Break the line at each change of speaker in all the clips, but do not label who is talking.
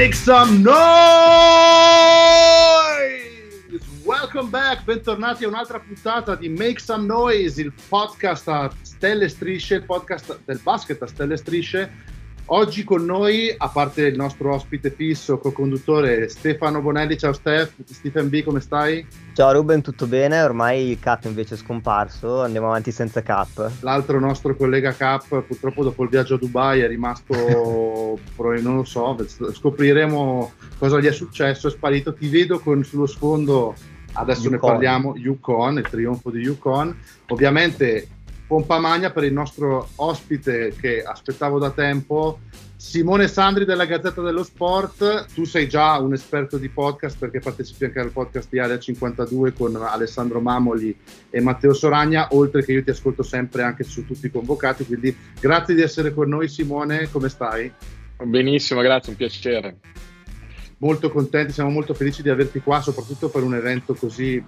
Make some noise! Welcome back, bentornati a un'altra puntata di Make Some Noise, il podcast a stelle strisce, il podcast del basket a stelle strisce. Oggi con noi, a parte il nostro ospite fisso, co-conduttore Stefano Bonelli. Ciao Steph, Stephen B, come stai?
Ciao Ruben, tutto bene? Ormai Cap invece è scomparso, andiamo avanti senza Cap.
L'altro nostro collega Cap, purtroppo dopo il viaggio a Dubai è rimasto, non lo so, scopriremo cosa gli è successo, è sparito. Ti vedo con sullo sfondo, adesso Yukon. ne parliamo, Yukon, il trionfo di Yukon. Ovviamente pompa magna per il nostro ospite che aspettavo da tempo, Simone Sandri della Gazzetta dello Sport. Tu sei già un esperto di podcast perché partecipi anche al podcast di Area 52 con Alessandro Mamoli e Matteo Soragna, oltre che io ti ascolto sempre anche su tutti i convocati. Quindi grazie di essere con noi Simone, come stai?
Benissimo, grazie, un piacere
molto contenti, siamo molto felici di averti qua, soprattutto per un evento così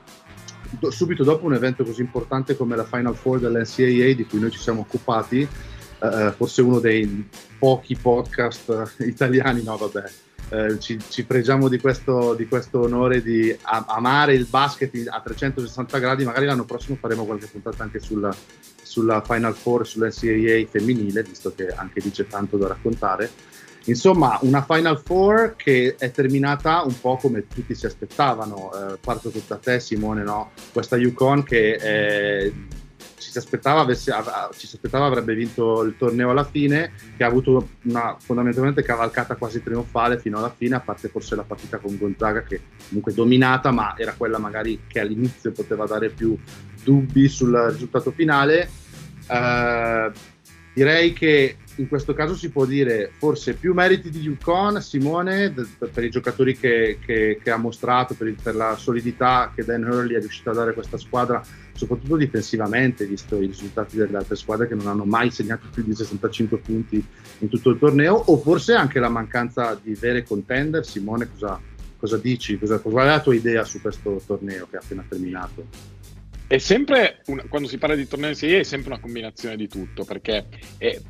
subito dopo un evento così importante come la Final Four dell'NCAA di cui noi ci siamo occupati, eh, forse uno dei pochi podcast italiani, no vabbè, eh, ci, ci, pregiamo di questo, di questo onore di amare il basket a 360 gradi, magari l'anno prossimo faremo qualche puntata anche sulla, sulla Final Four, sull'NCAA femminile, visto che anche lì c'è tanto da raccontare Insomma, una Final Four che è terminata un po' come tutti si aspettavano. Eh, parto da te, Simone, no? Questa Yukon che eh, ci, si aspettava avesse, ci si aspettava avrebbe vinto il torneo alla fine, che ha avuto una fondamentalmente cavalcata quasi trionfale fino alla fine, a parte forse la partita con Gonzaga che comunque dominata, ma era quella magari che all'inizio poteva dare più dubbi sul risultato finale. Eh, direi che in questo caso si può dire forse più meriti di Yukon, Simone, per i giocatori che, che, che ha mostrato, per, il, per, la solidità che Dan Hurley è riuscito a dare a questa squadra, soprattutto difensivamente, visto i risultati delle altre squadre che non hanno mai segnato più di 65 punti in tutto il torneo, o forse anche la mancanza di vere contender. Simone, cosa, cosa dici? Cosa, qual è la tua idea su questo torneo che ha appena terminato?
È sempre, una, quando si parla di torneo in Serie è sempre una combinazione di tutto, perché è,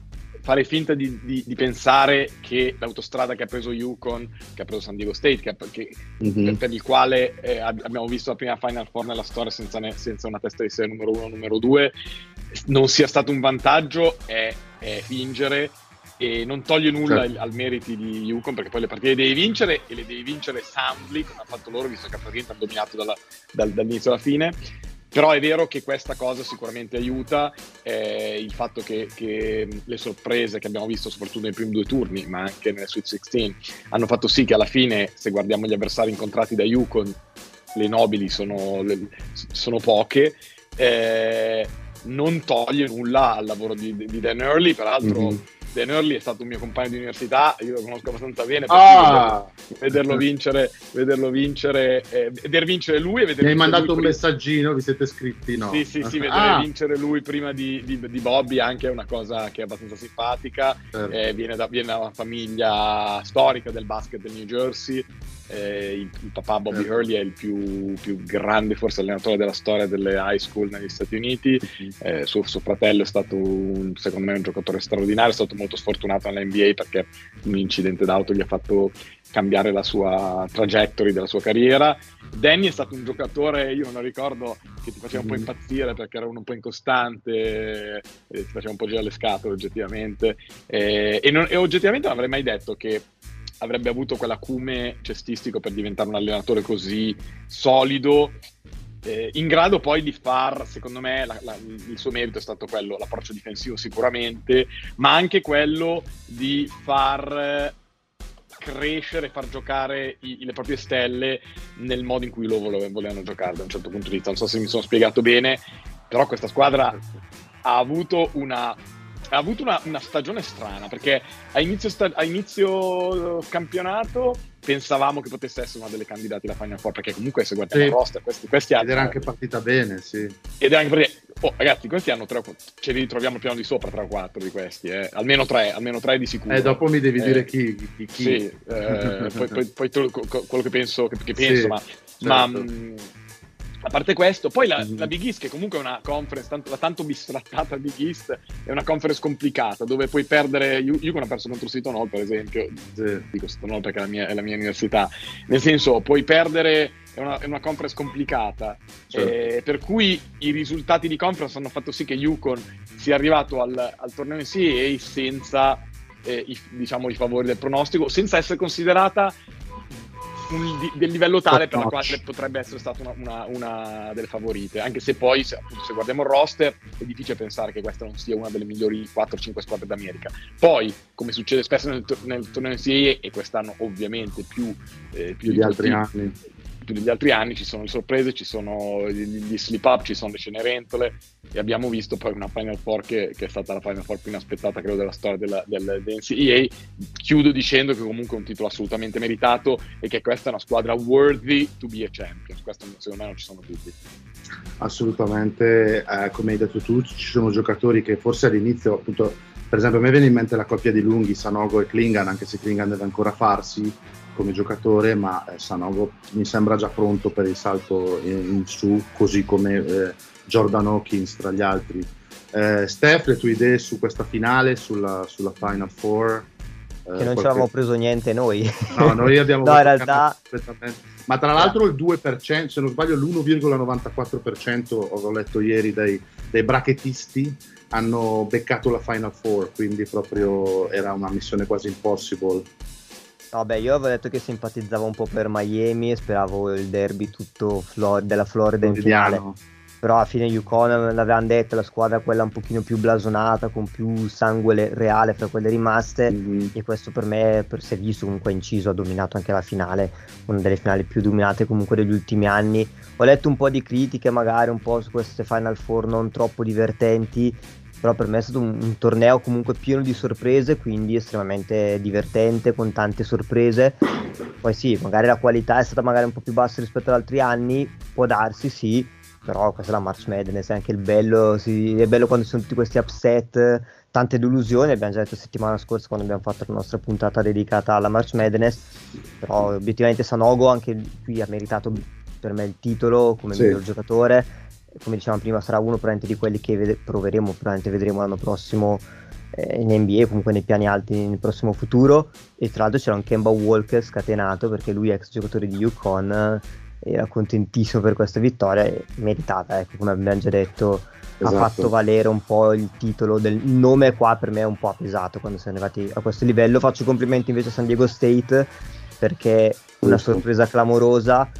fare finta di, di, di, pensare che l'autostrada che ha preso Yukon, che ha preso San Diego State, che, che, mm-hmm. per, per, il quale eh, abbiamo visto la prima Final Four nella storia senza, ne, senza una testa di serie numero uno, numero due, non sia stato un vantaggio è, è fingere e non toglie nulla certo. al meriti di Yukon perché poi le partite le devi vincere e le devi vincere soundly come ha fatto loro visto che praticamente hanno dominato dalla, dal, dall'inizio alla fine però è vero che questa cosa sicuramente aiuta, eh, il fatto che, che, le sorprese che abbiamo visto soprattutto nei primi due turni, ma anche nelle Sweet 16, hanno fatto sì che alla fine, se guardiamo gli avversari incontrati da Yukon, le nobili sono, le, sono poche. Eh, non toglie nulla al lavoro di, di Dan Early, peraltro mm-hmm. Dan Early è stato un mio compagno di università, io lo conosco abbastanza bene, ah! vederlo, vederlo, vincere, vederlo vincere, eh, veder vincere lui e.
Mi hai mandato un prima... messaggino, vi siete scritti, no?
Sì, sì, sì, vedere ah! vincere lui prima di, di, di, Bobby anche è una cosa che è abbastanza simpatica, certo. eh, viene, da, viene da una famiglia storica del basket del New Jersey, eh, il, il, papà Bobby certo. Hurley è il più, più, grande forse allenatore della storia delle high school negli Stati Uniti, eh, suo, suo, fratello è stato un, secondo me un giocatore straordinario, è stato molto sfortunato nell'NBA perché un incidente d'auto gli ha fatto cambiare la sua trajectory della sua carriera. Danny è stato un giocatore, io non lo ricordo, che ti faceva un po' impazzire perché era uno un po' incostante, ti faceva un po' girare le scatole oggettivamente e, e, non, e oggettivamente non avrei mai detto che avrebbe avuto quell'acume cestistico per diventare un allenatore così solido, eh, in grado poi di far, secondo me, la, la, il suo merito è stato quello, l'approccio difensivo sicuramente, ma anche quello di far crescere, far giocare i, le proprie stelle nel modo in cui loro volevano giocare da un certo punto di vista. Non so se mi sono spiegato bene, però questa squadra ha avuto una ha avuto una, una stagione strana perché a inizio, sta- a inizio, campionato pensavamo che potesse essere una delle candidate alla Final Four perché comunque se guardiamo sì. il roster questi, questi
hanno ed era anche partita bene sì
ed era anche perché oh, ragazzi questi hanno tre ce li ritroviamo il piano di sopra tra quattro di questi eh. almeno tre almeno tre di sicuro
eh dopo mi devi eh, dire chi, chi, chi.
sì eh, poi, poi, poi tu, quello che penso, che, che penso sì, ma, certo. ma mh, a parte questo, poi la, mm-hmm. la, Big East, che comunque è una conference, tanto, la tanto bistrattata Big East, è una conference complicata dove puoi perdere. Io, io ho perso contro Seton Hall, per esempio, dico Seton Hall perché è la, mia, è la mia università, nel senso, puoi perdere è una, è una, conference complicata, certo. eh, per cui i risultati di conference hanno fatto sì che Yukon sia arrivato al, al torneo NCAA senza eh, i, diciamo, i favori del pronostico, senza essere considerata un, del livello tale per la quale potrebbe essere stata una, una, una, delle favorite, anche se poi se, appunto, se, guardiamo il roster è difficile pensare che questa non sia una delle migliori 4-5 squadre d'America. Poi, come succede spesso nel, nel torneo NCAA e quest'anno ovviamente più,
eh, più, più di altri anni
più degli altri anni, ci sono le sorprese, ci sono gli, slip up, ci sono le cenerentole e abbiamo visto poi una Final Four che, che è stata la Final Four più inaspettata credo della storia della, del, NCAA. Chiudo dicendo che comunque è un titolo assolutamente meritato e che questa è una squadra worthy to be a champion, questo secondo me non ci sono dubbi.
Assolutamente, eh, come hai detto tu, ci sono giocatori che forse all'inizio appunto per esempio a me viene in mente la coppia di lunghi Sanogo e Klingan, anche se Klingan deve ancora farsi, come giocatore, ma eh, Sanogo mi sembra già pronto per il salto in, in su, così come eh, Jordan Hawkins tra gli altri. Eh, Steph, le tue idee su questa finale, sulla, sulla Final Four?
Eh, che non qualche... ci avevamo preso niente noi.
No, noi abbiamo...
no, in realtà...
Ma tra l'altro il 2%, se non sbaglio l'1,94% ho letto ieri dai, dai bracketisti, hanno beccato la Final Four, quindi proprio era una missione quasi impossible.
Vabbè, io avevo detto che simpatizzavo un po' per Miami e speravo il derby tutto Flor- della Florida in finale. Però alla fine Yukon l'avevano detto, la squadra quella un pochino più blasonata, con più sangue reale fra quelle rimaste. Mm-hmm. E questo per me, per si è visto comunque inciso, ha dominato anche la finale, una delle finali più dominate comunque degli ultimi anni. Ho letto un po' di critiche magari un po' su queste Final Four non troppo divertenti però per me è stato un, un, torneo comunque pieno di sorprese, quindi estremamente divertente, con tante sorprese. Poi sì, magari la qualità è stata magari un po' più bassa rispetto ad altri anni, può darsi sì, però questa è la March Madness, è anche il bello, sì, è bello quando ci sono tutti questi upset, tante delusioni, abbiamo già detto settimana scorsa quando abbiamo fatto la nostra puntata dedicata alla March Madness, però obiettivamente Sanogo anche qui ha meritato per me il titolo come sì. miglior giocatore come dicevamo prima sarà uno probabilmente di quelli che vede- proveremo, probabilmente vedremo l'anno prossimo eh, in NBA, comunque nei piani alti nel prossimo futuro. E tra l'altro c'era un Kemba Walker scatenato perché lui ex giocatore di Yukon era contentissimo per questa vittoria e meritata, ecco, come abbiamo già detto. Esatto. ha fatto valere un po' il titolo del nome qua per me è un po' pesato quando siamo arrivati a questo livello. Faccio complimenti invece a San Diego State perché una sorpresa clamorosa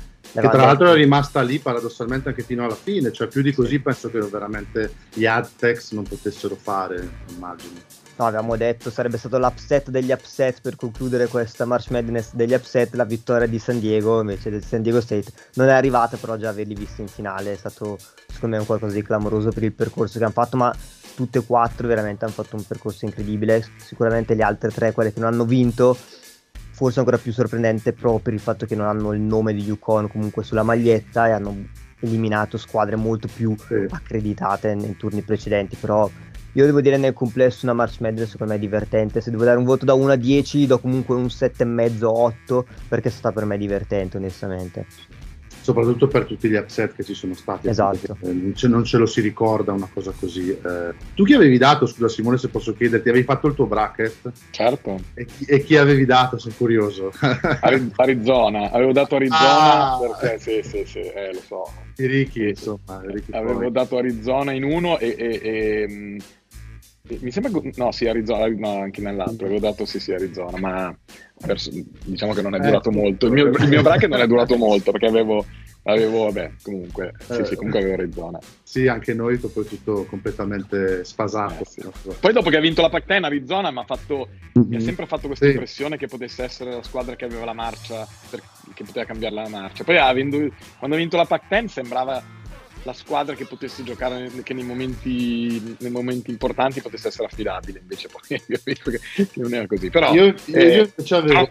che tra l'altro è rimasta lì paradossalmente anche fino alla fine, cioè più di così penso che veramente gli Adtex non potessero fare, immagino.
No, avevamo detto sarebbe stato l'upset degli upset per concludere questa March Madness degli upset, la vittoria di San Diego invece del San Diego State non è arrivata, però già averli visti in finale è stato secondo me un qualcosa di clamoroso per il percorso che hanno fatto, ma tutte e quattro veramente hanno fatto un percorso incredibile, sicuramente le altre tre, quelle che non hanno vinto, forse ancora più sorprendente proprio per il fatto che non hanno il nome di Yukon comunque sulla maglietta e hanno eliminato squadre molto più sì. accreditate nei turni precedenti, però io devo dire nel complesso una March Madness secondo me è divertente, se devo dare un voto da 1 a 10 do comunque un 7,5-8 perché è stata per me divertente onestamente
soprattutto per tutti gli upset che ci sono stati.
Esatto.
Perché, non ce lo si ricorda una cosa così. Eh, tu chi avevi dato, scusa Simone se posso chiederti, avevi fatto il tuo bracket?
Certo.
E chi, e chi avevi dato, sono curioso.
Arizona, avevo dato Arizona ah. perché sì, sì, sì, eh, lo so.
Ricchi, insomma. Ricky
avevo poi. dato Arizona in uno e... e, e mm, mi sembra no sì Arizona no, anche nell'altro avevo dato sì sì Arizona ma perso, diciamo che non è durato eh, molto il mio, il mio bracket non è durato molto perché avevo avevo vabbè comunque sì sì comunque avevo Arizona
sì anche noi poi tutto completamente sfasato eh, sì.
poi dopo che ha vinto la Pac-10 Arizona mi ha fatto mm-hmm. mi ha sempre fatto questa sì. impressione che potesse essere la squadra che aveva la marcia per, che poteva cambiare la marcia poi ha vinto, quando ha vinto la Pac-10 sembrava la squadra che potesse giocare che nei momenti, nei momenti importanti potesse essere affidabile invece poi io visto che, non era così però
io, io, eh, io cioè avevo no,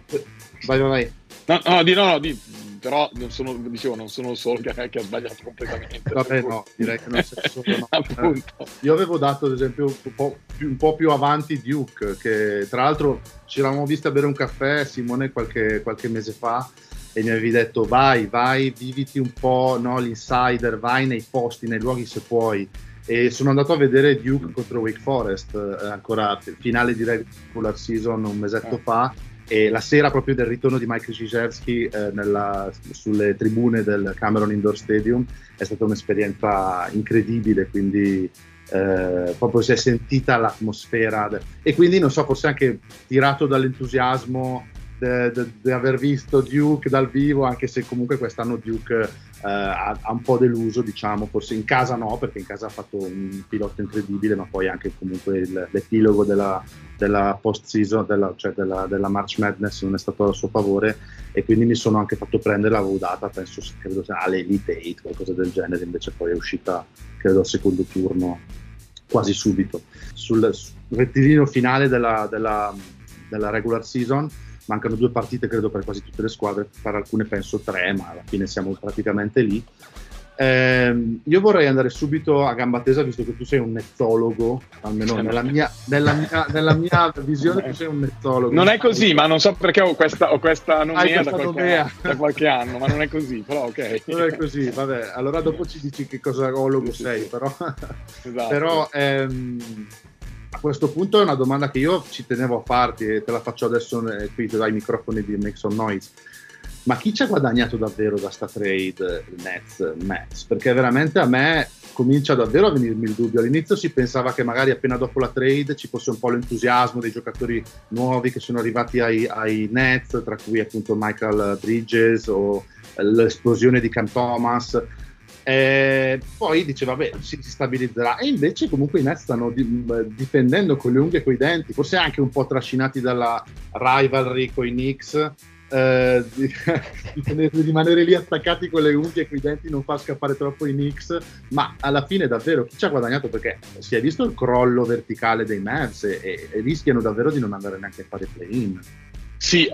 vai vai
no, no, di, no, no di, però non sono, dicevo, non sono solo che, che ha sbagliato completamente.
Vabbè, no, direi che non sei solo. No. Eh, io avevo dato, ad esempio, un po, più, un po' più avanti Duke, che tra l'altro ci eravamo visti a bere un caffè, Simone, qualche, qualche mese fa, e mi avevi detto vai, vai, viviti un po' no, l'insider, vai nei posti, nei luoghi se puoi. E sono andato a vedere Duke contro Wake Forest, eh, ancora finale di regular season un mesetto fa, e la sera proprio del ritorno di Mike Krzyzewski eh, sulle tribune del Cameron Indoor Stadium è stata un'esperienza incredibile, quindi eh, proprio si è sentita l'atmosfera e quindi non so, forse anche tirato dall'entusiasmo di aver visto Duke dal vivo, anche se comunque quest'anno Duke eh, ha, ha, un po' deluso, diciamo, forse in casa no, perché in casa ha fatto un pilota incredibile, ma poi anche comunque il, l'epilogo della, della post-season, della, cioè della, della, March Madness non è stato a suo favore e quindi mi sono anche fatto prendere, l'avevo data, penso, credo all'Elite 8, qualcosa del genere, invece poi è uscita, credo, al secondo turno, quasi subito. Sul, rettilineo finale della, della regular season mancano due partite credo per quasi tutte le squadre, per alcune penso tre, ma alla fine siamo praticamente lì. Eh, io vorrei andare subito a gamba tesa, visto che tu sei un nettologo, almeno nella mia, nella mia, nella mia visione tu sei un nettologo.
Non è così, ma non so perché ho questa, ho questa nomea, da qualche, da qualche, anno, ma non è così, però ok.
Non è così, vabbè, allora dopo ci dici che cosa ologo sei, però... Esatto. però ehm, a questo punto è una domanda che io ci tenevo a farti e te la faccio adesso qui dai microfoni di Make Some Noise. Ma chi ci ha guadagnato davvero da sta trade Nets Mets? Perché veramente a me comincia davvero a venirmi il dubbio. All'inizio si pensava che magari appena dopo la trade ci fosse un po' l'entusiasmo dei giocatori nuovi che sono arrivati ai, ai Nets, tra cui appunto Michael Bridges o l'esplosione di Cam Thomas eh, poi dice vabbè si, stabilizzerà. E invece comunque i Nets stanno di, difendendo con le unghie e con i denti forse anche un po' trascinati dalla rivalry con i Knicks. Eh, di, rimanere lì attaccati con le unghie e con i denti non far scappare troppo i Knicks ma alla fine davvero chi ci ha guadagnato? Perché si è visto il crollo verticale dei Mavs e, e rischiano davvero di non andare neanche a fare play-in.
Sì,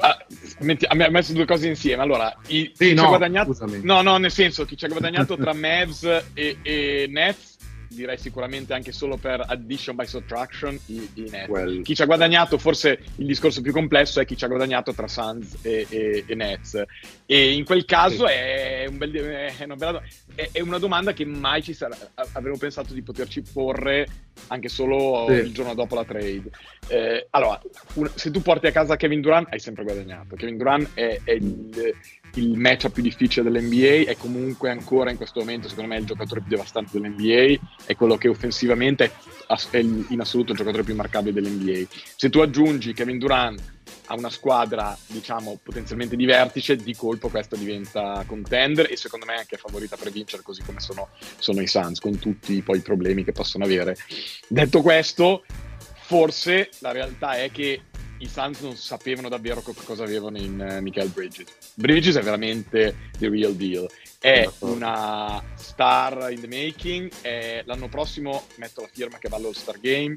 ha, ha messo due cose insieme. Allora, i,
sì, no,
guadagnato, no, no, nel senso, chi ci ha guadagnato tra Mavs e, e Nets direi sicuramente anche solo per addition by subtraction i, i Nets. Well, chi ci ha guadagnato, forse il discorso più complesso è chi ci ha guadagnato tra Suns e, e, e Nets. E in quel caso sì. è, un bel, è, una bella, è, è, una domanda che mai ci sarà, avremmo pensato di poterci porre anche solo sì. il giorno dopo la trade. Eh, allora, un, se tu porti a casa Kevin Durant hai sempre guadagnato. Kevin Durant è, il, il matchup più difficile dell'NBA, è comunque ancora in questo momento secondo me il giocatore più devastante dell'NBA, è quello che offensivamente è in assoluto il giocatore più marcabile dell'NBA. Se tu aggiungi Kevin Durant a una squadra, diciamo, potenzialmente di vertice, di colpo questa diventa contender e secondo me anche favorita per vincere, così come sono, sono i Suns, con tutti poi i problemi che possono avere. Detto questo, forse la realtà è che i Suns non sapevano davvero co- cosa avevano in uh, Michael Bridges. Bridges è veramente the real deal. È una star in the making. È, l'anno prossimo metto la firma che va all'All Star Game.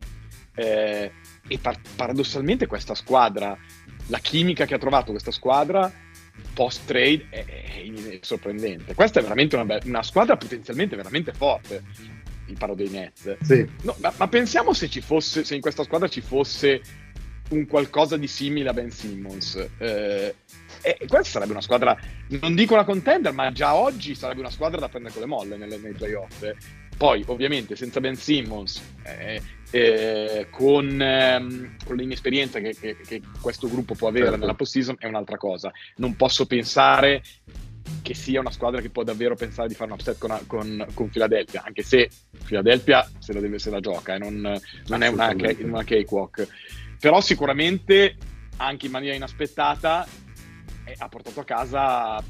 Eh, e par- paradossalmente questa squadra, la chimica che ha trovato questa squadra post trade è, è, sorprendente. Questa è veramente una, be- una squadra potenzialmente veramente forte. Il paro dei Nets.
Sì.
No, ma, ma, pensiamo se ci fosse, se in questa squadra ci fosse un qualcosa di simile a Ben Simmons. Eh, e questa sarebbe una squadra, non dico una contender, ma già oggi sarebbe una squadra da prendere con le molle nelle, nei playoff. Poi, ovviamente, senza Ben Simmons, eh, eh, con, ehm, con, l'inesperienza che, che, che, questo gruppo può avere certo. nella post-season, è un'altra cosa. Non posso pensare che sia una squadra che può davvero pensare di fare un upset con, con, con Philadelphia, anche se Philadelphia se la, deve, se la gioca, eh, non, non è una, una cakewalk però sicuramente anche in maniera inaspettata eh, ha portato a casa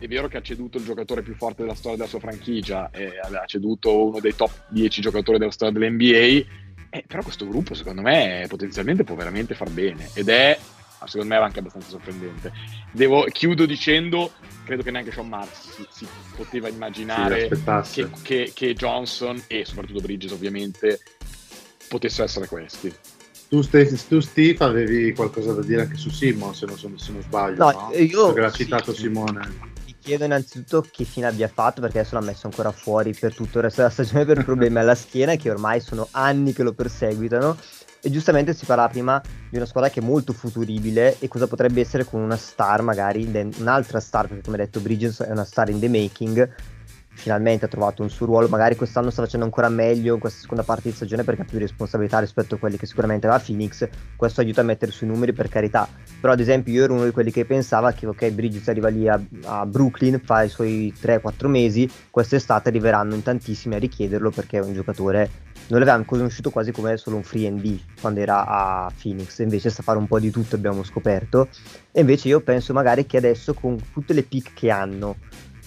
è vero che ha ceduto il giocatore più forte della storia della sua franchigia eh, ha ceduto uno dei top 10 giocatori della storia dell'NBA eh, però questo gruppo secondo me potenzialmente può veramente far bene ed è secondo me anche abbastanza sorprendente. Devo, chiudo dicendo credo che neanche Sean Marks si, si poteva immaginare
sì,
che, che, che Johnson e soprattutto Bridges ovviamente potessero essere questi
tu, Steve, tu, Steve, avevi qualcosa da dire anche su Simon, se non, se non sbaglio. No, no?
io.
Perché l'ha citato sì, Simone.
chiedo innanzitutto che fine abbia fatto perché adesso l'ha messo ancora fuori per tutto il resto della stagione per problemi alla schiena che ormai sono anni che lo perseguitano e giustamente si parla prima di una squadra che è molto futuribile e cosa potrebbe essere con una star magari, un'altra star perché come detto Bridges è una star in the making finalmente ha trovato un suo ruolo, magari quest'anno sta facendo ancora meglio in questa seconda parte di stagione perché ha più responsabilità rispetto a quelli che sicuramente aveva Phoenix, questo aiuta a mettere sui numeri per carità, però ad esempio io ero uno di quelli che pensava che ok Bridges arriva lì a, a Brooklyn, fa i suoi 3-4 mesi, quest'estate arriveranno in tantissimi a richiederlo perché è un giocatore, non l'avevamo conosciuto quasi come solo un free ND quando era a Phoenix, invece sa fare un po' di tutto abbiamo scoperto, e invece io penso magari che adesso con tutte le pick che hanno,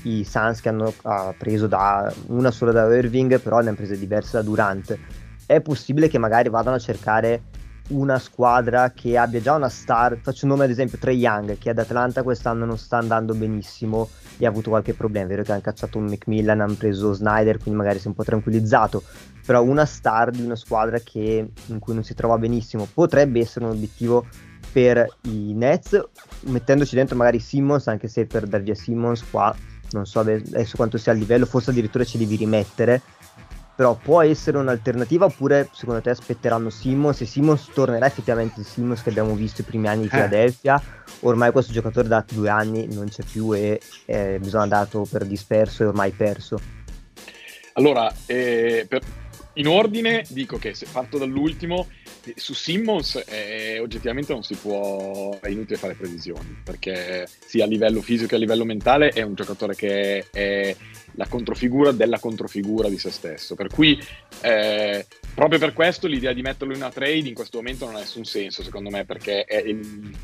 i Suns che hanno uh, preso da una sola da Irving, però ne hanno prese diverse da Durant. È possibile che magari vadano a cercare una squadra che abbia già una star. Faccio un nome ad esempio Trey Young, che ad Atlanta quest'anno non sta andando benissimo e ha avuto qualche problema. È vero che hanno cacciato un Macmillan, hanno preso Snyder, quindi magari si è un po' tranquillizzato. Però una star di una squadra che, in cui non si trova benissimo potrebbe essere un obiettivo per i Nets, mettendoci dentro magari Simmons, anche se per dar via Simmons qua non so adesso quanto sia a livello, forse addirittura ci devi rimettere. Però può essere un'alternativa oppure secondo te aspetteranno Simmons e Simmons tornerà effettivamente il Simmons che abbiamo visto i primi anni di eh. Philadelphia. Ormai questo giocatore da due anni non c'è più e eh, bisogna dato per disperso e ormai perso.
Allora, eh, per, in ordine dico che se parto dall'ultimo, su Simmons eh, oggettivamente non si può, è inutile fare previsioni, perché sia a livello fisico che a livello mentale è un giocatore che è la controfigura della controfigura di se stesso, per cui eh, proprio per questo l'idea di metterlo in una trade in questo momento non ha nessun senso secondo me, perché è,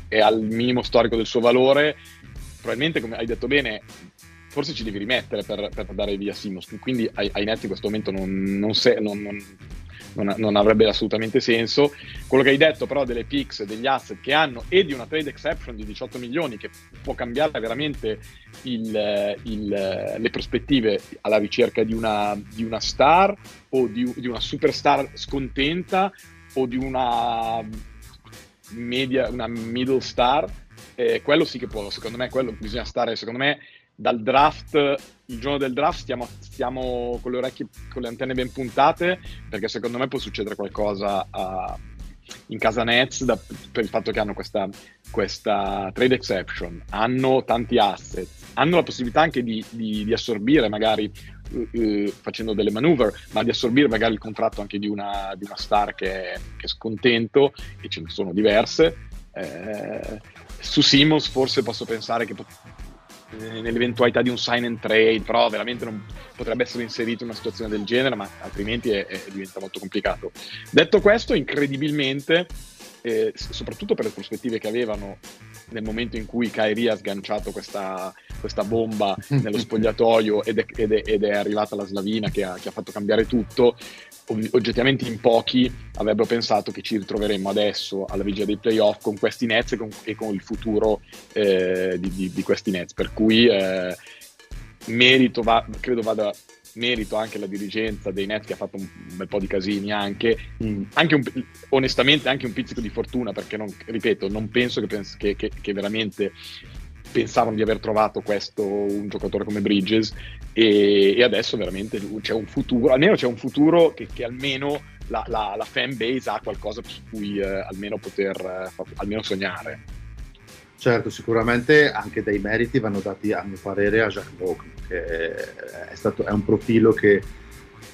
è al minimo storico del suo valore, probabilmente come hai detto bene forse ci devi rimettere per, per dare via Simmons, quindi ai, ai netti in questo momento non, non, se, non, non, non, avrebbe assolutamente senso. Quello che hai detto però delle picks, degli asset che hanno e di una trade exception di 18 milioni che può cambiare veramente il, il, le prospettive alla ricerca di una, di una star o di, di, una superstar scontenta o di una media, una middle star, eh, quello sì che può, secondo me, quello bisogna stare, secondo me dal draft, il giorno del draft, stiamo, stiamo con le orecchie, con le antenne ben puntate, perché secondo me può succedere qualcosa a, in casa Nets da, per il fatto che hanno questa, questa, trade exception, hanno tanti asset, hanno la possibilità anche di, di, di assorbire magari uh, uh, facendo delle maneuver, ma di assorbire magari il contratto anche di una, di una star che è, che è, scontento, e ce ne sono diverse. Eh, su Simmons forse posso pensare che eh, nell'eventualità di un sign and trade, però veramente non potrebbe essere inserito in una situazione del genere, ma altrimenti è, è, diventa molto complicato. Detto questo, incredibilmente, eh, soprattutto per le prospettive che avevano nel momento in cui Kyrie ha sganciato questa, questa bomba nello spogliatoio ed è, ed, è, ed è, arrivata la Slavina che ha, che ha fatto cambiare tutto, oggettivamente in pochi avrebbero pensato che ci ritroveremmo adesso alla vigilia dei playoff con questi Nets e con, e con il futuro eh, di, di, di, questi Nets. Per cui eh, merito, va, credo vada merito anche la dirigenza dei Nets che ha fatto un, bel po' di casini anche, mm. anche un, onestamente anche un pizzico di fortuna perché non, ripeto non penso che, pens- che, che, che veramente pensavano di aver trovato questo un giocatore come Bridges e, e, adesso veramente c'è un futuro, almeno c'è un futuro che, che almeno la, la, la, fan base ha qualcosa su cui eh, almeno poter eh, almeno sognare.
Certo, sicuramente anche dei meriti vanno dati a mio parere a Jacques Vaughan, che è, stato, è un profilo che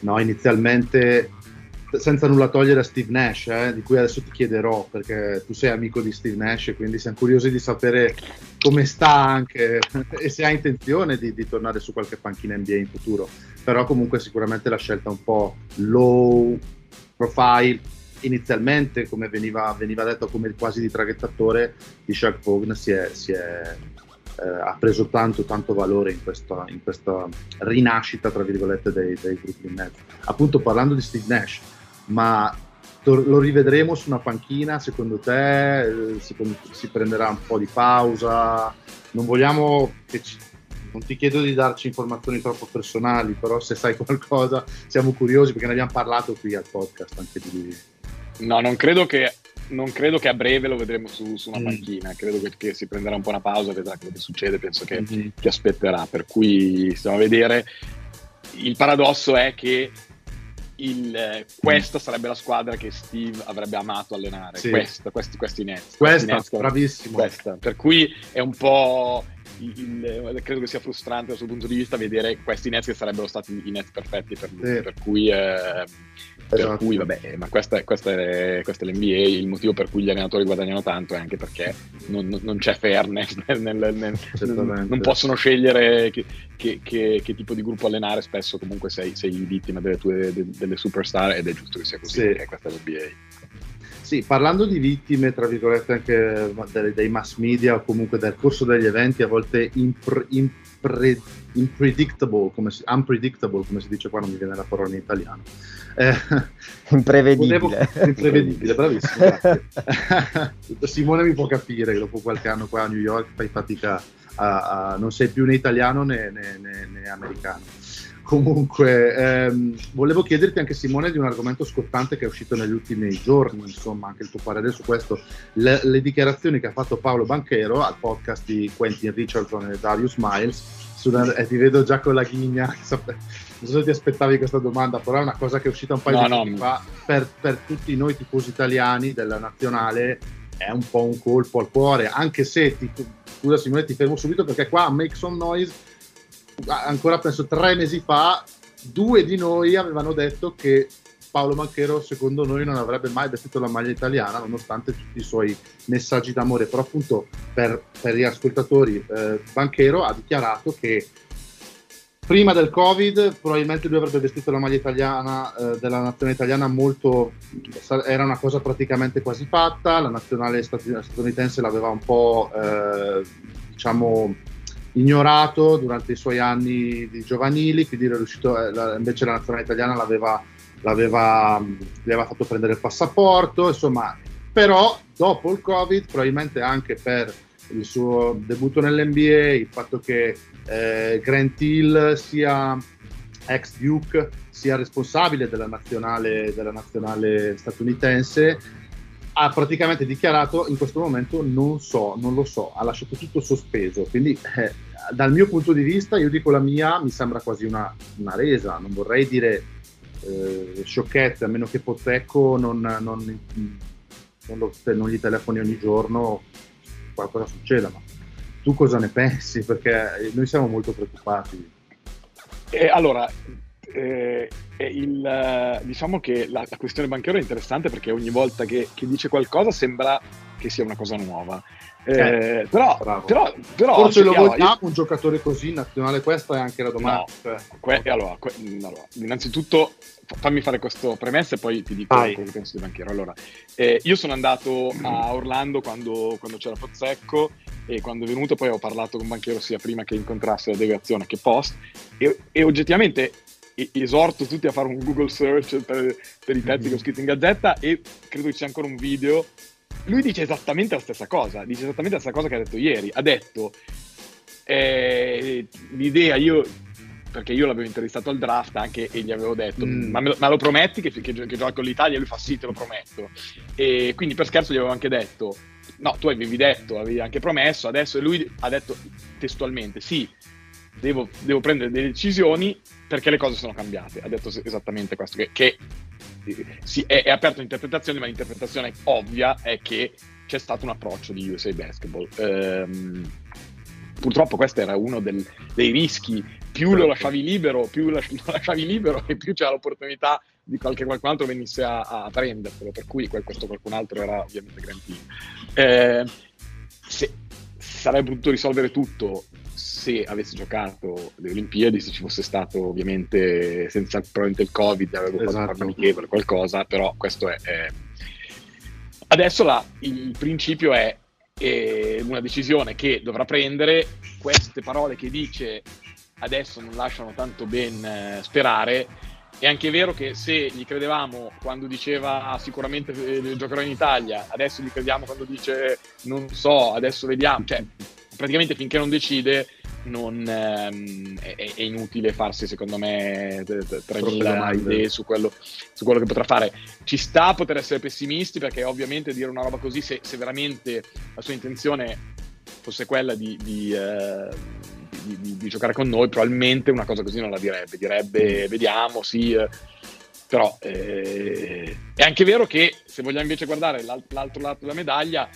no, inizialmente senza nulla togliere a Steve Nash, eh, di cui adesso ti chiederò, perché tu sei amico di Steve Nash quindi siamo curiosi di sapere come sta anche e se ha intenzione di, di, tornare su qualche panchina NBA in futuro. Però comunque sicuramente la scelta un po' low profile inizialmente, come veniva, veniva detto come quasi di traghettatore di Shaq Vaughn, si è, si è eh, ha preso tanto, tanto valore in questa, in questa rinascita, tra virgolette, dei, dei Brooklyn Nets. Appunto parlando di Steve Nash, ma lo rivedremo su una panchina? Secondo te si, si prenderà un po' di pausa? Non vogliamo che ci, non ti chiedo di darci informazioni troppo personali, però se sai qualcosa siamo curiosi perché ne abbiamo parlato qui al podcast anche di
lui. No, non credo che non credo che a breve lo vedremo su, su una mm. panchina, credo che, che, si prenderà un po' una pausa, vedrà cosa succede, penso che, mm-hmm. che aspetterà, per cui stiamo a vedere. Il paradosso è che il, questa sarebbe la squadra che Steve avrebbe amato allenare, sì. questa, questi, questi Nets.
Questa,
questi
Nets, bravissimo.
Questa. Per cui è un po' il, credo che sia frustrante dal suo punto di vista vedere questi Nets che sarebbero stati i Nets perfetti per lui. Sì. Per cui, eh, per esatto. cui vabbè, ma questa, questa, è, questa, è, l'NBA. Il motivo per cui gli allenatori guadagnano tanto è anche perché non, non c'è fairness, nel, nel, nel, non possono scegliere che, che, che, che, tipo di gruppo allenare. Spesso, comunque, sei, sei vittima delle tue de, delle superstar ed è giusto che sia così. Sì. Questa è l'NBA.
Sì, parlando di vittime, tra virgolette, anche dei, dei mass media o comunque del corso degli eventi, a volte impre, impre, impredictable, come si, unpredictable, come si dice qua, non mi viene la parola in italiano.
Eh, imprevedibile. Volevo,
imprevedibile, bravissimo. Simone mi può capire che dopo qualche anno qua a New York fai fatica a, a non sei più né italiano né, né, né, né americano. Comunque, ehm, volevo chiederti anche Simone di un argomento scottante che è uscito negli ultimi giorni, insomma, anche il tuo parere su questo, le, le dichiarazioni che ha fatto Paolo Banchero al podcast di Quentin Richardson e Darius Miles, una, e ti vedo già con la ghigna, non so se ti aspettavi questa domanda, però è una cosa che è uscita un paio no, di giorni no. fa, per, per tutti noi tifosi italiani della nazionale è un po' un colpo al cuore, anche se, ti, scusa Simone ti fermo subito perché qua Make Some Noise ancora penso tre mesi fa, due di noi avevano detto che Paolo Manchero secondo noi non avrebbe mai vestito la maglia italiana nonostante tutti i suoi messaggi d'amore. Però appunto per, per gli ascoltatori eh, Banchero ha dichiarato che prima del covid probabilmente lui avrebbe vestito la maglia italiana eh, della nazione italiana molto era una cosa praticamente quasi fatta. La nazionale statunitense l'aveva un po' eh, diciamo ignorato durante i suoi anni di giovanili, quindi riuscito, eh, invece la nazionale italiana l'aveva, l'aveva, gli aveva fatto prendere il passaporto, insomma, però dopo il Covid, probabilmente anche per il suo debutto nell'NBA, il fatto che eh, Grant Hill sia ex Duke, sia responsabile della nazionale, della nazionale statunitense, ha praticamente dichiarato in questo momento non so, non lo so, ha lasciato tutto sospeso. Quindi eh, dal mio punto di vista, io dico la mia, mi sembra quasi una, una resa, non vorrei dire eh, sciocchezze, a meno che Pozzecco non, non, non, lo, non, gli telefoni ogni giorno, qualcosa succeda. Ma tu cosa ne pensi? Perché noi siamo molto preoccupati.
Eh, allora, eh, il, diciamo che la, la, questione banchiero è interessante perché ogni volta che, che, dice qualcosa sembra che sia una cosa nuova. Eh, eh, però, però, però,
forse lo vogliamo io... un giocatore così nazionale questa è anche la domanda no,
cioè, que- allora, que- allora, innanzitutto fammi fare questo premessa e poi ti dico Vai. quello che penso di banchiero allora, eh, io sono andato a Orlando quando, quando, c'era Pozzecco e quando è venuto poi ho parlato con Banchiero sia prima che incontrasse la delegazione che post e, e oggettivamente esorto tutti a fare un Google search per, per i pezzi mm-hmm. che ho scritto in gazzetta e credo che ci sia ancora un video. Lui dice esattamente la stessa cosa, dice esattamente la stessa cosa che ha detto ieri. Ha detto eh, l'idea, io perché io l'avevo intervistato al draft anche e gli avevo detto mm. ma, me, ma, lo prometti che, che, che gioca con l'Italia? Lui fa sì, te lo prometto. E quindi per scherzo gli avevo anche detto no, tu avevi detto, avevi anche promesso, adesso lui ha detto testualmente sì, devo, devo prendere delle decisioni perché le cose sono cambiate. Ha detto esattamente questo, che, che sì, è, è aperto all'interpretazione, ma l'interpretazione ovvia è che c'è stato un approccio di USA Basketball. Ehm, purtroppo questo era uno del, dei rischi, più certo. lo lasciavi libero, più lo lasciavi libero e più c'era l'opportunità di qualche qualcun altro venisse a, a prendertelo, per cui questo qualcun altro era ovviamente Grantino. Eh, se, sarebbe potuto risolvere tutto se avesse giocato le Olimpiadi, se ci fosse stato ovviamente senza probabilmente il Covid, avevo esatto. fatto un amichevole, qualcosa, però questo è... è... Adesso la, il principio è, è una decisione che dovrà prendere, queste parole che dice adesso non lasciano tanto ben eh, sperare, è anche vero che se gli credevamo quando diceva ah, sicuramente eh, giocherò in Italia, adesso gli crediamo quando dice non so, adesso vediamo, cioè praticamente finché non decide non, ehm, è, è, inutile farsi, secondo me, 3.000 idee su quello, su quello, che potrà fare. Ci sta a poter essere pessimisti perché ovviamente dire una roba così, se, se veramente la sua intenzione fosse quella di, di, eh, di, di, giocare con noi, probabilmente una cosa così non la direbbe. Direbbe, vediamo, sì. Eh, però eh, è anche vero che se vogliamo invece guardare l'altro lato della medaglia,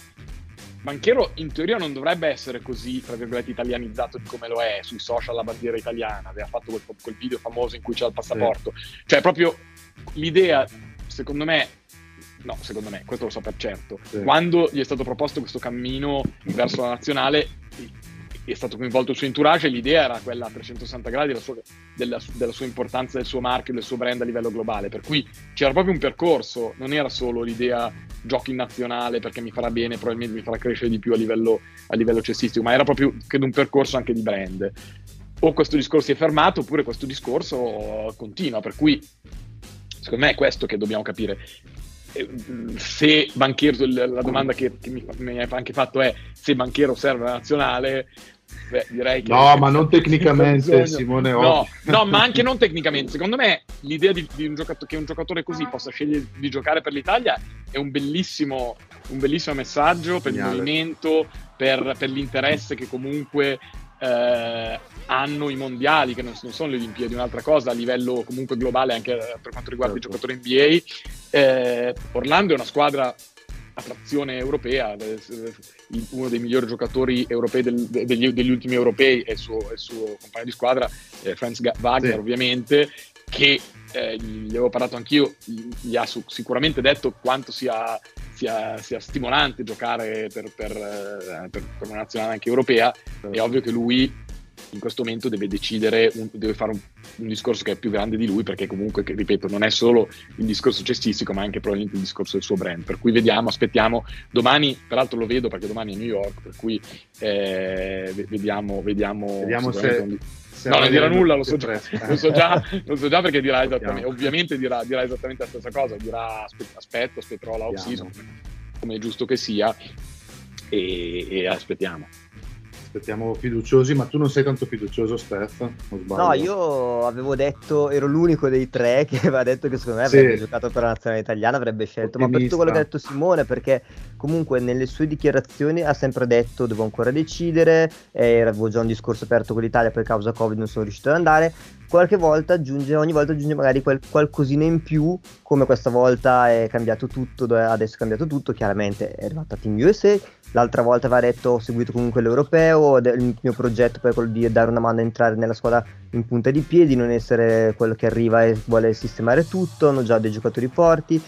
Banchero in teoria non dovrebbe essere così, tra virgolette, italianizzato di come lo è sui social la bandiera italiana, aveva fatto quel, quel video famoso in cui c'è il passaporto. Sì. Cioè, proprio l'idea, secondo me, no, secondo me, questo lo so per certo, sì. quando gli è stato proposto questo cammino verso la nazionale, è stato coinvolto il suo entourage l'idea era quella a 360 gradi della sua, della, della sua, importanza del suo marchio, del suo brand a livello globale. Per cui c'era proprio un percorso, non era solo l'idea giochi in nazionale perché mi farà bene, probabilmente mi farà crescere di più a livello, a livello cestistico, ma era proprio credo, un percorso anche di brand. O questo discorso si è fermato oppure questo discorso continua, per cui secondo me è questo che dobbiamo capire se Banchero, la domanda che, mi, hai anche fatto è se Banchero serve alla nazionale, Beh, direi che
no, ma non tecnicamente, Simone.
No, no, ma anche non tecnicamente. Secondo me l'idea di, di un che un giocatore così possa scegliere di giocare per l'Italia è un bellissimo, un bellissimo messaggio per Geniale. il movimento, per, per, l'interesse che comunque eh, hanno i mondiali, che non, non, sono le Olimpiadi, un'altra cosa a livello comunque globale anche per quanto riguarda certo. i giocatori NBA. Eh, Orlando è una squadra trazione europea, uno dei migliori giocatori europei del, degli, degli, ultimi europei è il suo, suo compagno di squadra, eh, Franz Wagner sì. ovviamente, che eh, gli avevo parlato anch'io, gli ha su, sicuramente detto quanto sia, sia, sia stimolante giocare per, per, eh, per, per, una nazionale anche europea. È ovvio che lui in questo momento deve decidere, un, deve fare un, un, discorso che è più grande di lui, perché comunque, che, ripeto, non è solo il discorso cestistico, ma anche probabilmente il discorso del suo brand. Per cui vediamo, aspettiamo. Domani, peraltro lo vedo perché domani è New York, per cui eh, vediamo, vediamo,
vediamo se... Un,
no, non dirà nulla, lo so, già, lo, so già, lo so già perché dirà esattamente, ovviamente dirà, dirà, esattamente la stessa cosa, dirà aspetto, aspetterò la off-season, come è giusto che sia, e, e aspettiamo
aspettiamo fiduciosi, ma tu non sei tanto fiducioso, Steph?
No, io avevo detto, ero l'unico dei tre che aveva detto che secondo me avrebbe sì. giocato per la nazionale italiana, avrebbe scelto, Ottimista. ma per tutto quello che ha detto Simone, perché comunque nelle sue dichiarazioni ha sempre detto devo ancora decidere, eh, avevo già un discorso aperto con l'Italia, poi causa Covid non sono riuscito ad andare, qualche volta aggiunge, ogni volta aggiunge magari quel, qualcosina in più, come questa volta è cambiato tutto, adesso è cambiato tutto, chiaramente è arrivata Team USA, l'altra volta aveva detto ho seguito comunque l'europeo, il mio progetto poi è quello di dare una mano a entrare nella squadra in punta di piedi, non essere quello che arriva e vuole sistemare tutto, hanno già dei giocatori forti,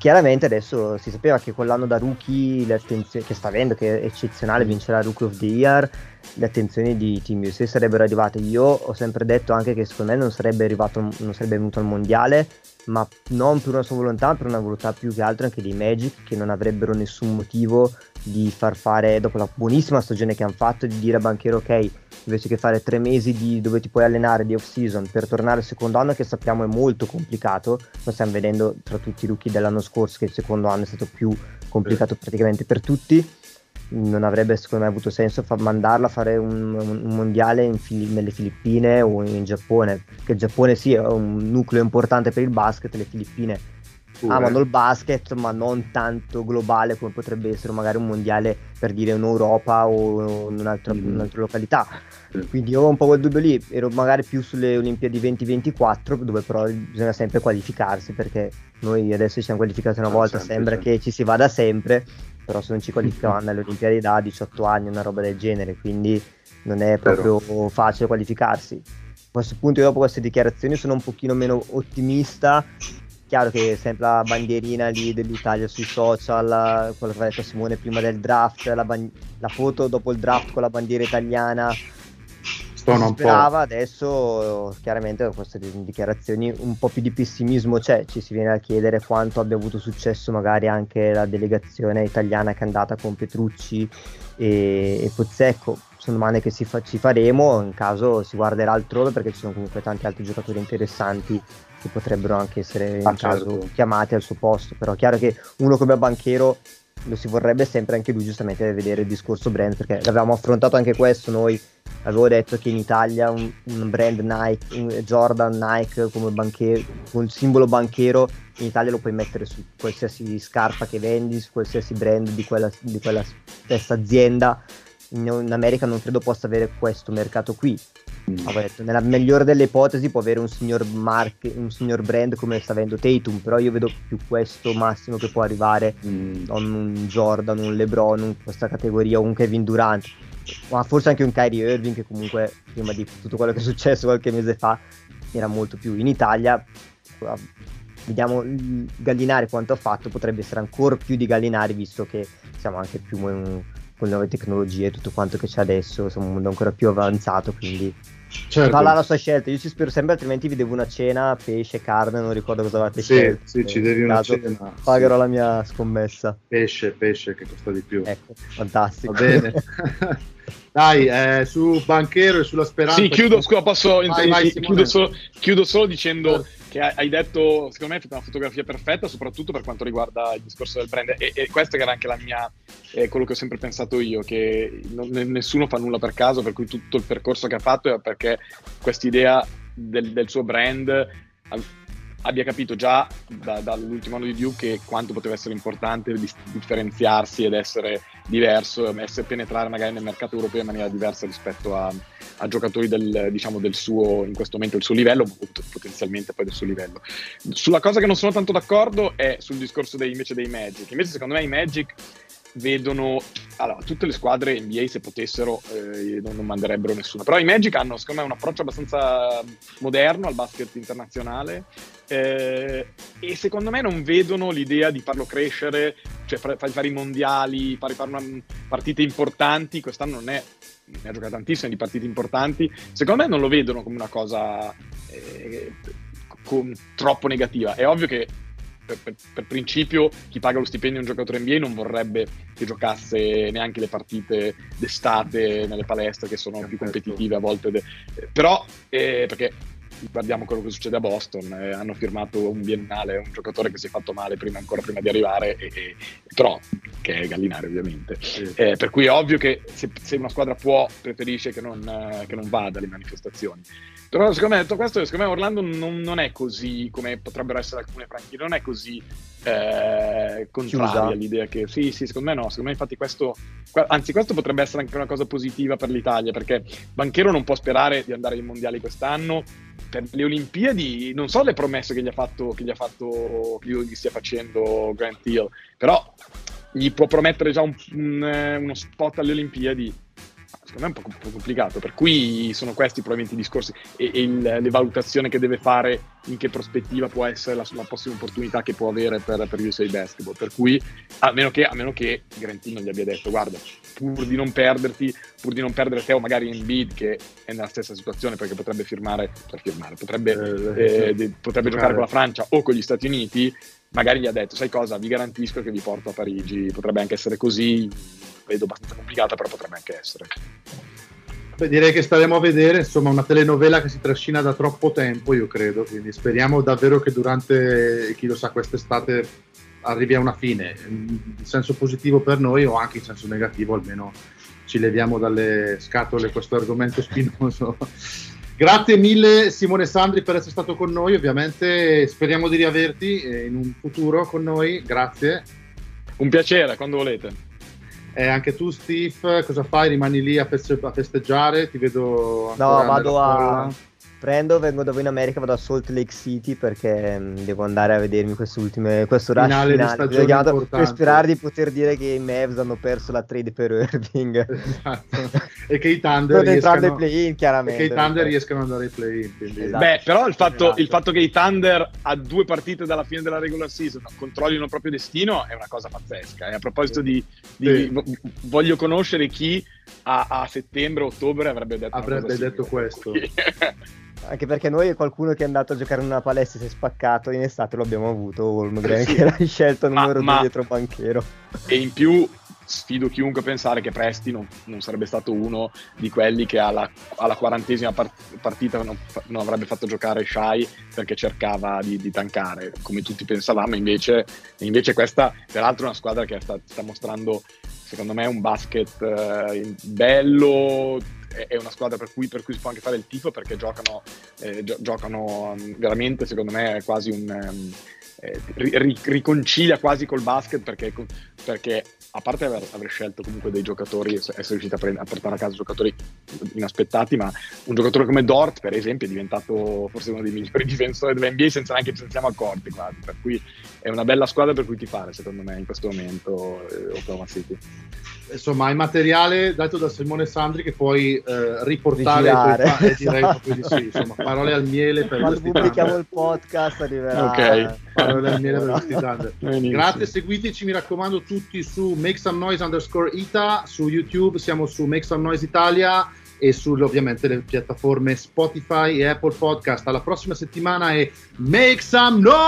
chiaramente adesso si sapeva che quell'anno da rookie che sta avendo, che è eccezionale, vincerà Rookie of the Year, le attenzioni di Team USA sarebbero arrivate. Io ho sempre detto anche che secondo me non sarebbe, arrivato, non sarebbe venuto al mondiale, ma non per una sua volontà, per una volontà più che altro anche dei Magic che non avrebbero nessun motivo di far fare, dopo la buonissima stagione che hanno fatto, di dire a Banchero ok, invece che fare tre mesi di, dove ti puoi allenare di off season per tornare al secondo anno che sappiamo è molto complicato, lo stiamo vedendo tra tutti i rookie dell'anno scorso che il secondo anno è stato più complicato praticamente per tutti, non avrebbe secondo me avuto senso fa- mandarla a fare un, un, mondiale Fili- nelle Filippine o in Giappone, che il Giappone sì è un nucleo importante per il basket, le Filippine Pure. amano il basket, ma non tanto globale come potrebbe essere magari un mondiale per dire in Europa o in un'altra, mm. un'altra località. Quindi io ho un po' quel dubbio lì, ero magari più sulle Olimpiadi 2024, dove però bisogna sempre qualificarsi, perché noi adesso ci siamo qualificati una ah, volta, sempre, sembra sempre. che ci si vada sempre, però se non ci qualificavano alle Olimpiadi da 18 anni, una roba del genere, quindi non è proprio però. facile qualificarsi. A questo punto io dopo queste dichiarazioni sono un pochino meno ottimista chiaro che sempre la bandierina lì dell'Italia sui social, quello che aveva detto Simone prima del draft, la, ban- la, foto dopo il draft con la bandiera italiana. Stona un sperava, po'. adesso chiaramente con queste dichiarazioni un po' più di pessimismo c'è, ci si viene a chiedere quanto abbia avuto successo magari anche la delegazione italiana che è andata con Petrucci e, e Pozzecco, sono domande che fa- ci faremo in caso si guarderà altrove perché ci sono comunque tanti altri giocatori interessanti che potrebbero anche essere in ah, caso certo. chiamati al suo posto. Però è chiaro che uno come banchero lo si vorrebbe sempre anche lui giustamente vedere il discorso brand perché l'avevamo affrontato anche questo noi avevo detto che in Italia un, un brand Nike un Jordan Nike come banchero con simbolo banchero in Italia lo puoi mettere su qualsiasi scarpa che vendi su qualsiasi brand di quella, di quella stessa azienda. In, in America non credo possa avere questo mercato qui Mm. Detto, nella migliore delle ipotesi può avere un signor, mark, un signor brand come sta avendo Tatum, però io vedo più questo massimo che può arrivare, mm. non un Jordan, un LeBron, in questa categoria, un Kevin Durant, ma forse anche un Kyrie Irving che comunque prima di tutto quello che è successo qualche mese fa era molto più in Italia. Vediamo il Gallinari quanto ha fatto, potrebbe essere ancora più di Gallinari visto che siamo anche più con le nuove tecnologie e tutto quanto che c'è adesso, siamo un mondo ancora più avanzato, quindi certo. fa la sua scelta. Io ci spero sempre, altrimenti vi devo una cena, pesce, carne, non ricordo cosa avete
sì,
scelto.
Sì, ci devi una cena.
Pagherò sì. la mia scommessa.
Pesce, pesce che costa di più.
Ecco, fantastico.
Va bene. Dai, eh, su Banchero e sulla speranza.
Sì, chiudo, scusa, posso, vai, vai, chiudo, solo, chiudo, solo, dicendo certo. Che hai detto, secondo me è una fotografia perfetta, soprattutto per quanto riguarda il discorso del brand. E, e questo era anche la mia, eh, quello che ho sempre pensato io, che non, nessuno fa nulla per caso, per cui tutto il percorso che ha fatto è perché quest'idea del, del suo brand abbia capito già da, dall'ultimo anno di Duke quanto poteva essere importante differenziarsi ed essere diverso, essere penetrare magari nel mercato europeo in maniera diversa rispetto a, a giocatori del, diciamo, del suo, in questo momento, il suo livello, potenzialmente poi del suo livello. Sulla cosa che non sono tanto d'accordo è sul discorso dei, invece dei Magic. Invece secondo me i Magic vedono allora, tutte le squadre NBA se potessero eh, non, manderebbero nessuno. Però i Magic hanno secondo me un approccio abbastanza moderno al basket internazionale eh, e secondo me non vedono l'idea di farlo crescere cioè fare, fare i mondiali fare, fare una, partite importanti. Quest'anno non è ne ha giocato tantissime di partite importanti. Secondo me non lo vedono come una cosa eh, con, troppo negativa. È ovvio che per, per, per, principio chi paga lo stipendio a un giocatore NBA non vorrebbe che giocasse neanche le partite d'estate nelle palestre che sono più competitive a volte. De... Però, eh, perché guardiamo quello che succede a Boston, eh, hanno firmato un biennale, un giocatore che si è fatto male prima, ancora prima di arrivare, e, e, però che è Gallinari ovviamente. Sì. Eh, per cui è ovvio che se, se, una squadra può, preferisce che non, eh, che non vada alle manifestazioni. Però secondo me, detto questo, secondo me Orlando non, non, è così come potrebbero essere alcune franchigie, non è così eh, contraria all'idea che sì, sì, secondo me no, secondo me infatti questo, anzi questo potrebbe essere anche una cosa positiva per l'Italia, perché Banchero non può sperare di andare ai mondiali quest'anno, per le Olimpiadi non so le promesse che gli ha fatto, che gli ha fatto, che gli stia facendo Grant Hill, però gli può promettere già un, un, uno spot alle Olimpiadi secondo me è un po', un po complicato, per cui sono questi probabilmente i discorsi e, e il, le valutazioni che deve fare in che prospettiva può essere la, la prossima opportunità che può avere per, per USA Basketball, per cui a meno che, a meno che Grantino gli abbia detto guarda, pur di non perderti, pur di non perdere te o magari Embiid che è nella stessa situazione perché potrebbe firmare, per firmare potrebbe, eh, eh, de, potrebbe giocare con la Francia o con gli Stati Uniti, magari gli ha detto sai cosa, vi garantisco che vi porto a Parigi, potrebbe anche essere così, vedo abbastanza complicata, però potrebbe anche essere.
Beh, direi che staremo a vedere, insomma, una telenovela che si trascina da troppo tempo, io credo, quindi speriamo davvero che durante, chi lo sa, quest'estate arrivi a una fine, in senso positivo per noi o anche in senso negativo, almeno ci leviamo dalle scatole questo argomento spinoso. Grazie mille Simone Sandri per essere stato con noi, ovviamente speriamo di riaverti eh, in un futuro con noi, grazie.
Un piacere, quando volete.
E anche tu, Steve, cosa fai? Rimani lì a, feste- a festeggiare? Ti vedo.
No, vado a prendo, vengo da voi in America, vado a Salt Lake City perché mh, mm, devo andare a vedermi queste ultime, questo rush finale. finale. Di chiamato, per sperare di poter dire che i Mavs hanno perso la trade per Irving.
Esatto. e che i Thunder riescano,
ai play-in, chiaramente.
E che i Thunder riescano ad andare ai play-in. Quindi...
Esatto. Beh, però il fatto, esatto. il fatto, che i Thunder a due partite dalla fine della regular season controllino il proprio destino è una cosa pazzesca. E a proposito di, di sì. voglio conoscere chi a, a settembre, ottobre avrebbe detto,
avrebbe detto questo.
Anche perché noi qualcuno che è andato a giocare in una palestra e si è spaccato in estate lo abbiamo avuto, Holmgren, sì. che era scelto numero 2 dietro banchero.
E in più sfido chiunque a pensare che Presti non, non, sarebbe stato uno di quelli che alla, alla quarantesima part- partita non, non, avrebbe fatto giocare Shai perché cercava di, di tankare, come tutti pensavamo, invece, invece questa peraltro è una squadra che sta, sta mostrando secondo me un basket eh, bello, è una squadra per cui, per cui, si può anche fare il tifo perché giocano, eh, gio- giocano veramente, secondo me, quasi un... Um, eh, ri- riconcilia quasi col basket perché, perché a parte aver, aver, scelto comunque dei giocatori, essere riuscito a, prend- a, portare a casa giocatori inaspettati, ma un giocatore come Dort, per esempio, è diventato forse uno dei migliori difensori dell'NBA senza neanche ci siamo accorti quasi. Per cui è una bella squadra per cui ti fare, secondo me, in questo momento eh, Oklahoma City
insomma, hai materiale dato da Simone Sandri che puoi eh, riportare e eh, direi proprio di sì, insomma, parole al miele per
quando pubblichiamo il podcast arriverà.
Ok.
Parole al miele per questi Thunder grazie seguiteci mi raccomando tutti su Make Some Noise underscore Ita su YouTube siamo su Make Some Noise Italia e sulle ovviamente le piattaforme Spotify e Apple Podcast. Alla prossima settimana e Make Some Noise